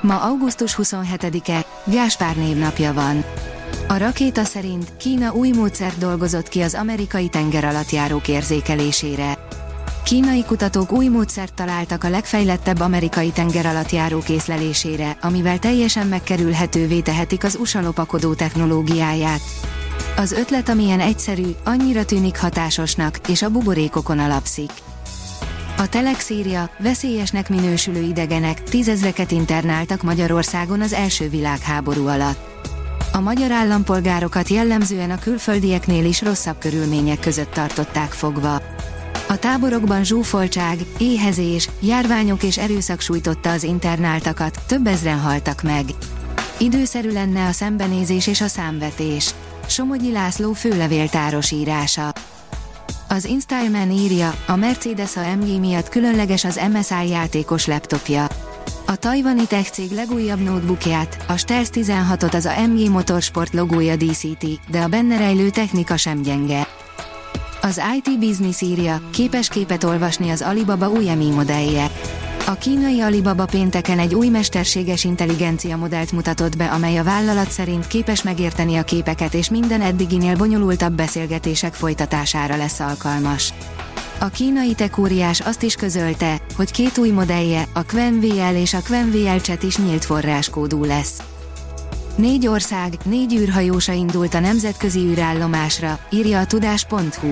Ma augusztus 27-e, Gáspár névnapja van. A rakéta szerint Kína új módszert dolgozott ki az amerikai tengeralattjárók érzékelésére. Kínai kutatók új módszert találtak a legfejlettebb amerikai tengeralattjárók észlelésére, amivel teljesen megkerülhetővé tehetik az USA lopakodó technológiáját. Az ötlet amilyen egyszerű, annyira tűnik hatásosnak, és a buborékokon alapszik. A Telex írja, veszélyesnek minősülő idegenek, tízezreket internáltak Magyarországon az első világháború alatt. A magyar állampolgárokat jellemzően a külföldieknél is rosszabb körülmények között tartották fogva. A táborokban zsúfoltság, éhezés, járványok és erőszak sújtotta az internáltakat, több ezren haltak meg. Időszerű lenne a szembenézés és a számvetés. Somogyi László főlevéltáros írása. Az InStyleman írja, a Mercedes AMG miatt különleges az MSI játékos laptopja. A tajvani tech cég legújabb notebookját, a Stealth 16-ot az AMG Motorsport logója díszíti, de a benne rejlő technika sem gyenge. Az IT Business írja, képes képet olvasni az Alibaba új Mi modellje. A kínai Alibaba pénteken egy új mesterséges intelligencia modellt mutatott be, amely a vállalat szerint képes megérteni a képeket és minden eddiginél bonyolultabb beszélgetések folytatására lesz alkalmas. A kínai tekóriás azt is közölte, hogy két új modellje, a QuenVL és a QuenVL Chat is nyílt forráskódú lesz. Négy ország, négy űrhajósa indult a nemzetközi űrállomásra, írja a tudás.hu.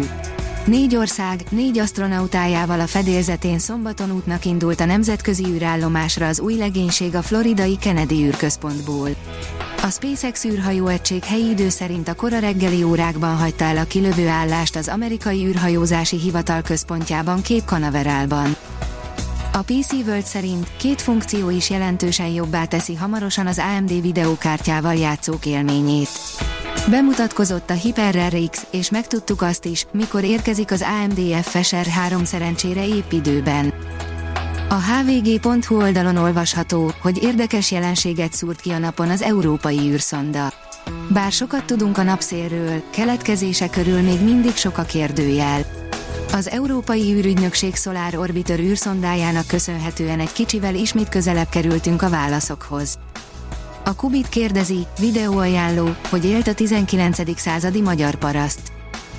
Négy ország, négy astronautájával a fedélzetén szombaton útnak indult a nemzetközi űrállomásra az új legénység a floridai Kennedy űrközpontból. A SpaceX űrhajó egység helyi idő szerint a kora reggeli órákban hagyta el a kilövő állást az amerikai űrhajózási hivatal központjában Cape Canaveralban. A PC World szerint két funkció is jelentősen jobbá teszi hamarosan az AMD videókártyával játszók élményét. Bemutatkozott a Hyper X, és megtudtuk azt is, mikor érkezik az AMD FSR 3 szerencsére épp időben. A hvg.hu oldalon olvasható, hogy érdekes jelenséget szúrt ki a napon az európai űrszonda. Bár sokat tudunk a napszélről, keletkezése körül még mindig sok a kérdőjel. Az Európai űrügynökség Solar Orbiter űrszondájának köszönhetően egy kicsivel ismét közelebb kerültünk a válaszokhoz. A Kubit kérdezi, videóajánló, hogy élt a 19. századi magyar paraszt.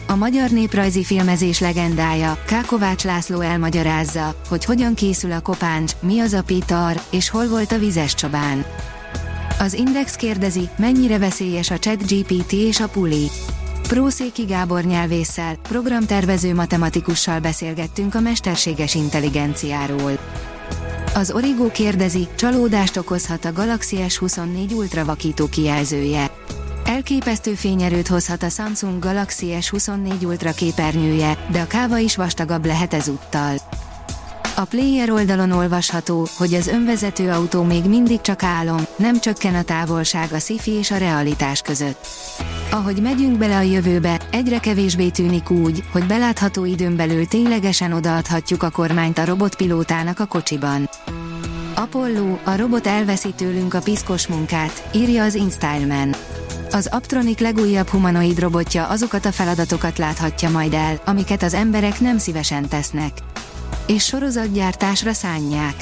A magyar néprajzi filmezés legendája, Kákovács László elmagyarázza, hogy hogyan készül a kopáncs, mi az a pitar, és hol volt a vizes csobán. Az Index kérdezi, mennyire veszélyes a chat GPT és a puli. Prószéki Gábor nyelvésszel, programtervező matematikussal beszélgettünk a mesterséges intelligenciáról. Az Origo kérdezi, csalódást okozhat a Galaxy S24 Ultra vakító kijelzője. Elképesztő fényerőt hozhat a Samsung Galaxy S24 Ultra képernyője, de a káva is vastagabb lehet ezúttal. A player oldalon olvasható, hogy az önvezető autó még mindig csak álom, nem csökken a távolság a sci és a realitás között. Ahogy megyünk bele a jövőbe, egyre kevésbé tűnik úgy, hogy belátható időn belül ténylegesen odaadhatjuk a kormányt a robotpilótának a kocsiban. Apollo, a robot elveszi tőlünk a piszkos munkát, írja az InStyleman. Az Aptronic legújabb humanoid robotja azokat a feladatokat láthatja majd el, amiket az emberek nem szívesen tesznek. És sorozatgyártásra szánják.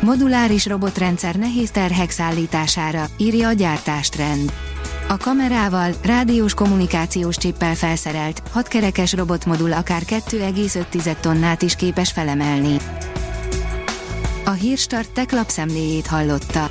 Moduláris robotrendszer nehéz terhek szállítására, írja a gyártástrend. A kamerával, rádiós kommunikációs csippel felszerelt, hatkerekes robotmodul akár 2,5 tonnát is képes felemelni. A Hírstart tech lapszemléjét hallotta.